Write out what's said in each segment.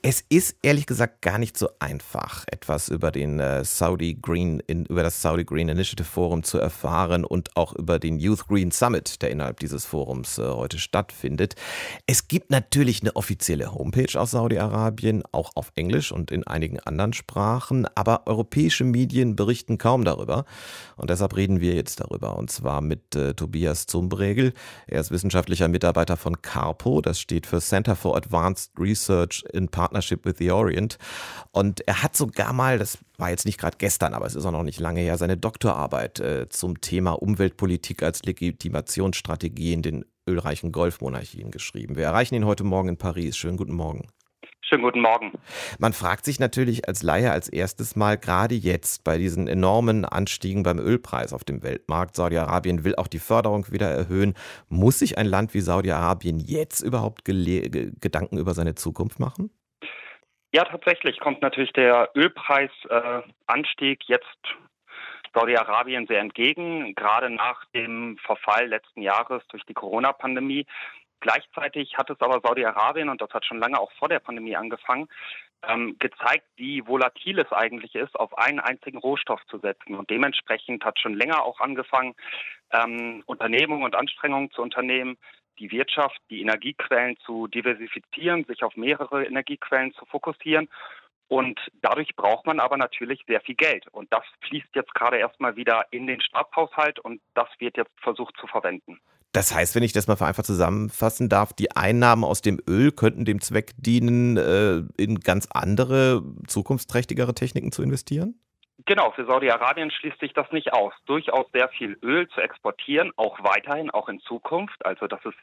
es ist ehrlich gesagt gar nicht so einfach, etwas über den äh, Saudi Green über das Saudi Green Initiative Forum zu erfahren und auch über den Youth Green Summit, der innerhalb dieses Forums äh, heute stattfindet. Es gibt natürlich eine offizielle Homepage aus Saudi-Arabien, auch auf Englisch und in einigen anderen Sprachen, aber europäische Medien berichten kaum darüber und deshalb reden wir jetzt darüber und zwar mit äh, Tobias Zumbregel. Er ist wissenschaftlicher Mitarbeiter von CARPO, das steht für Center for Advanced Research in Partnership Partnership with the Orient. Und er hat sogar mal, das war jetzt nicht gerade gestern, aber es ist auch noch nicht lange her, seine Doktorarbeit äh, zum Thema Umweltpolitik als Legitimationsstrategie in den ölreichen Golfmonarchien geschrieben. Wir erreichen ihn heute Morgen in Paris. Schönen guten Morgen. Schönen guten Morgen. Man fragt sich natürlich als Laie als erstes Mal, gerade jetzt bei diesen enormen Anstiegen beim Ölpreis auf dem Weltmarkt, Saudi-Arabien will auch die Förderung wieder erhöhen. Muss sich ein Land wie Saudi-Arabien jetzt überhaupt Gedanken über seine Zukunft machen? Ja, tatsächlich kommt natürlich der Ölpreisanstieg äh, jetzt Saudi-Arabien sehr entgegen, gerade nach dem Verfall letzten Jahres durch die Corona-Pandemie. Gleichzeitig hat es aber Saudi-Arabien, und das hat schon lange auch vor der Pandemie angefangen, ähm, gezeigt, wie volatil es eigentlich ist, auf einen einzigen Rohstoff zu setzen. Und dementsprechend hat schon länger auch angefangen, ähm, Unternehmungen und Anstrengungen zu unternehmen, die Wirtschaft, die Energiequellen zu diversifizieren, sich auf mehrere Energiequellen zu fokussieren. Und dadurch braucht man aber natürlich sehr viel Geld. Und das fließt jetzt gerade erstmal wieder in den Staatshaushalt und das wird jetzt versucht zu verwenden. Das heißt, wenn ich das mal vereinfacht zusammenfassen darf, die Einnahmen aus dem Öl könnten dem Zweck dienen, äh, in ganz andere, zukunftsträchtigere Techniken zu investieren? Genau, für Saudi-Arabien schließt sich das nicht aus. Durchaus sehr viel Öl zu exportieren, auch weiterhin, auch in Zukunft. Also das ist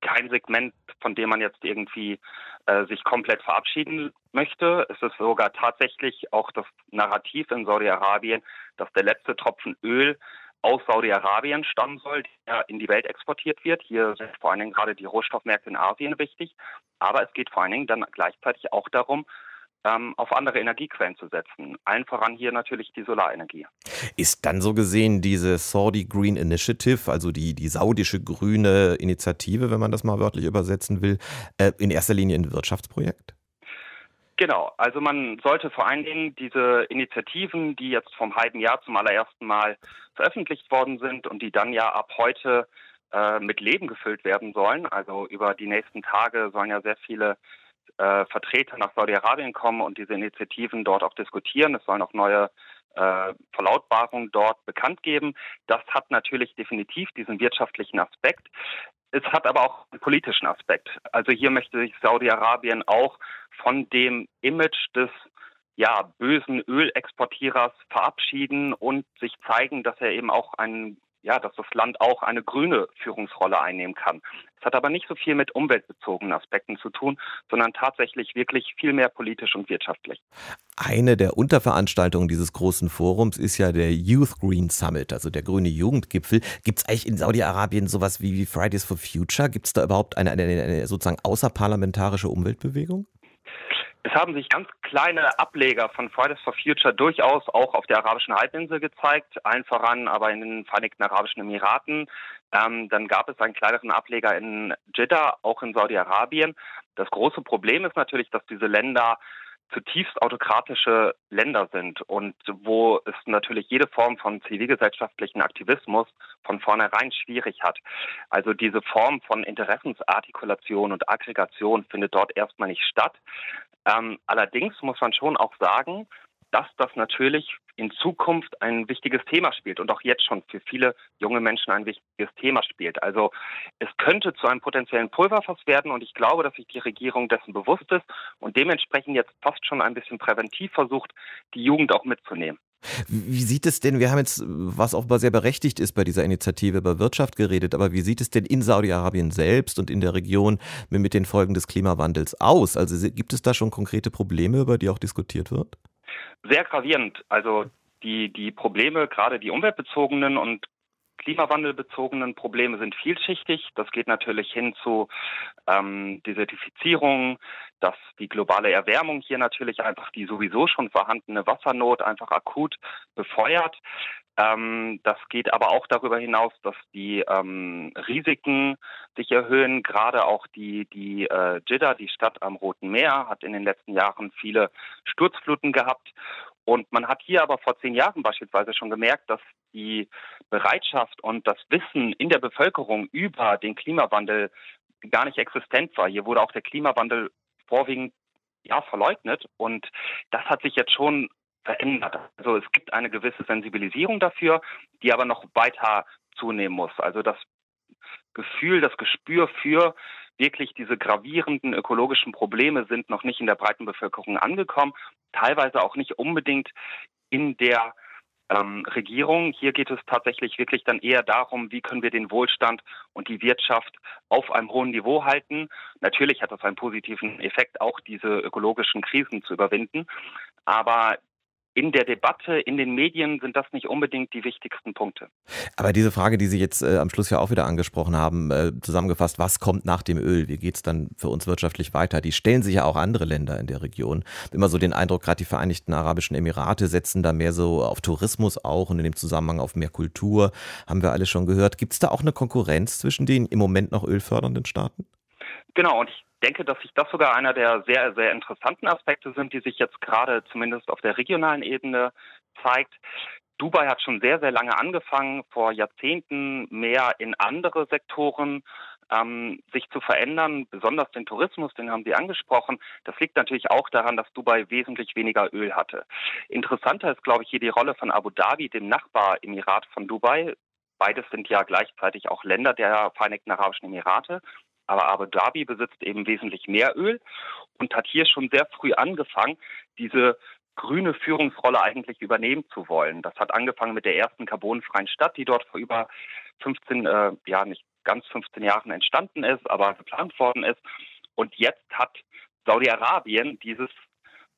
kein Segment, von dem man jetzt irgendwie äh, sich komplett verabschieden möchte. Es ist sogar tatsächlich auch das Narrativ in Saudi-Arabien, dass der letzte Tropfen Öl aus Saudi-Arabien stammen soll, der in die Welt exportiert wird. Hier sind vor allen Dingen gerade die Rohstoffmärkte in Asien wichtig. Aber es geht vor allen Dingen dann gleichzeitig auch darum, ähm, auf andere Energiequellen zu setzen. Allen voran hier natürlich die Solarenergie. Ist dann so gesehen diese Saudi Green Initiative, also die, die saudische grüne Initiative, wenn man das mal wörtlich übersetzen will, äh, in erster Linie ein Wirtschaftsprojekt? Genau, also man sollte vor allen Dingen diese Initiativen, die jetzt vom halben Jahr zum allerersten Mal veröffentlicht worden sind und die dann ja ab heute äh, mit Leben gefüllt werden sollen. Also über die nächsten Tage sollen ja sehr viele äh, Vertreter nach Saudi-Arabien kommen und diese Initiativen dort auch diskutieren. Es sollen auch neue äh, Verlautbarungen dort bekannt geben. Das hat natürlich definitiv diesen wirtschaftlichen Aspekt. Es hat aber auch einen politischen Aspekt. Also hier möchte sich Saudi-Arabien auch von dem Image des ja, bösen Ölexportierers verabschieden und sich zeigen, dass er eben auch ein ja, dass das Land auch eine grüne Führungsrolle einnehmen kann. Es hat aber nicht so viel mit umweltbezogenen Aspekten zu tun, sondern tatsächlich wirklich viel mehr politisch und wirtschaftlich. Eine der Unterveranstaltungen dieses großen Forums ist ja der Youth Green Summit, also der grüne Jugendgipfel. Gibt es eigentlich in Saudi-Arabien sowas wie Fridays for Future? Gibt es da überhaupt eine, eine, eine sozusagen außerparlamentarische Umweltbewegung? Es haben sich ganz kleine Ableger von Fridays for Future durchaus auch auf der arabischen Halbinsel gezeigt, allen voran aber in den Vereinigten Arabischen Emiraten. Ähm, dann gab es einen kleineren Ableger in Jeddah, auch in Saudi-Arabien. Das große Problem ist natürlich, dass diese Länder zutiefst autokratische Länder sind und wo es natürlich jede Form von zivilgesellschaftlichen Aktivismus von vornherein schwierig hat. Also diese Form von Interessensartikulation und Aggregation findet dort erstmal nicht statt. Ähm, allerdings muss man schon auch sagen, dass das natürlich in Zukunft ein wichtiges Thema spielt und auch jetzt schon für viele junge Menschen ein wichtiges Thema spielt. Also es könnte zu einem potenziellen Pulverfass werden und ich glaube, dass sich die Regierung dessen bewusst ist und dementsprechend jetzt fast schon ein bisschen präventiv versucht, die Jugend auch mitzunehmen. Wie sieht es denn, wir haben jetzt, was offenbar sehr berechtigt ist bei dieser Initiative über Wirtschaft geredet, aber wie sieht es denn in Saudi-Arabien selbst und in der Region mit den Folgen des Klimawandels aus? Also gibt es da schon konkrete Probleme, über die auch diskutiert wird? sehr gravierend. Also die, die Probleme, gerade die umweltbezogenen und klimawandelbezogenen Probleme sind vielschichtig. Das geht natürlich hin zu ähm, Desertifizierung, dass die globale Erwärmung hier natürlich einfach die sowieso schon vorhandene Wassernot einfach akut befeuert. Ähm, das geht aber auch darüber hinaus, dass die ähm, Risiken sich erhöhen. Gerade auch die, die äh, Jeddah, die Stadt am Roten Meer, hat in den letzten Jahren viele Sturzfluten gehabt. Und man hat hier aber vor zehn Jahren beispielsweise schon gemerkt, dass die Bereitschaft und das Wissen in der Bevölkerung über den Klimawandel gar nicht existent war. Hier wurde auch der Klimawandel vorwiegend ja, verleugnet und das hat sich jetzt schon verändert. Also es gibt eine gewisse Sensibilisierung dafür, die aber noch weiter zunehmen muss. Also das Gefühl, das Gespür für wirklich diese gravierenden ökologischen Probleme sind noch nicht in der breiten Bevölkerung angekommen, teilweise auch nicht unbedingt in der ähm, Regierung. Hier geht es tatsächlich wirklich dann eher darum, wie können wir den Wohlstand und die Wirtschaft auf einem hohen Niveau halten. Natürlich hat das einen positiven Effekt, auch diese ökologischen Krisen zu überwinden. Aber in der Debatte, in den Medien sind das nicht unbedingt die wichtigsten Punkte. Aber diese Frage, die Sie jetzt äh, am Schluss ja auch wieder angesprochen haben, äh, zusammengefasst, was kommt nach dem Öl? Wie geht es dann für uns wirtschaftlich weiter? Die stellen sich ja auch andere Länder in der Region. Immer so den Eindruck, gerade die Vereinigten Arabischen Emirate setzen da mehr so auf Tourismus auch und in dem Zusammenhang auf mehr Kultur. Haben wir alles schon gehört. Gibt es da auch eine Konkurrenz zwischen den im Moment noch ölfördernden Staaten? Genau, und ich denke, dass sich das sogar einer der sehr, sehr interessanten Aspekte sind, die sich jetzt gerade zumindest auf der regionalen Ebene zeigt. Dubai hat schon sehr, sehr lange angefangen, vor Jahrzehnten mehr in andere Sektoren ähm, sich zu verändern, besonders den Tourismus, den haben Sie angesprochen. Das liegt natürlich auch daran, dass Dubai wesentlich weniger Öl hatte. Interessanter ist, glaube ich, hier die Rolle von Abu Dhabi, dem Nachbaremirat von Dubai. Beides sind ja gleichzeitig auch Länder der Vereinigten Arabischen Emirate. Aber Abu Dhabi besitzt eben wesentlich mehr Öl und hat hier schon sehr früh angefangen, diese grüne Führungsrolle eigentlich übernehmen zu wollen. Das hat angefangen mit der ersten carbonfreien Stadt, die dort vor über 15, äh, ja nicht ganz 15 Jahren entstanden ist, aber geplant worden ist. Und jetzt hat Saudi-Arabien dieses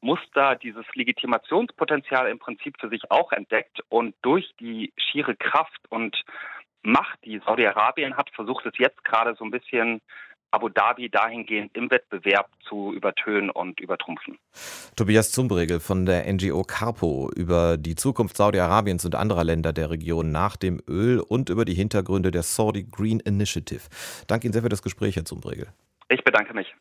Muster, dieses Legitimationspotenzial im Prinzip für sich auch entdeckt und durch die schiere Kraft und Macht, die Saudi-Arabien hat, versucht es jetzt gerade so ein bisschen Abu Dhabi dahingehend im Wettbewerb zu übertönen und übertrumpfen. Tobias Zumbregel von der NGO Carpo über die Zukunft Saudi-Arabiens und anderer Länder der Region nach dem Öl und über die Hintergründe der Saudi Green Initiative. Danke Ihnen sehr für das Gespräch, Herr Zumbregel. Ich bedanke mich.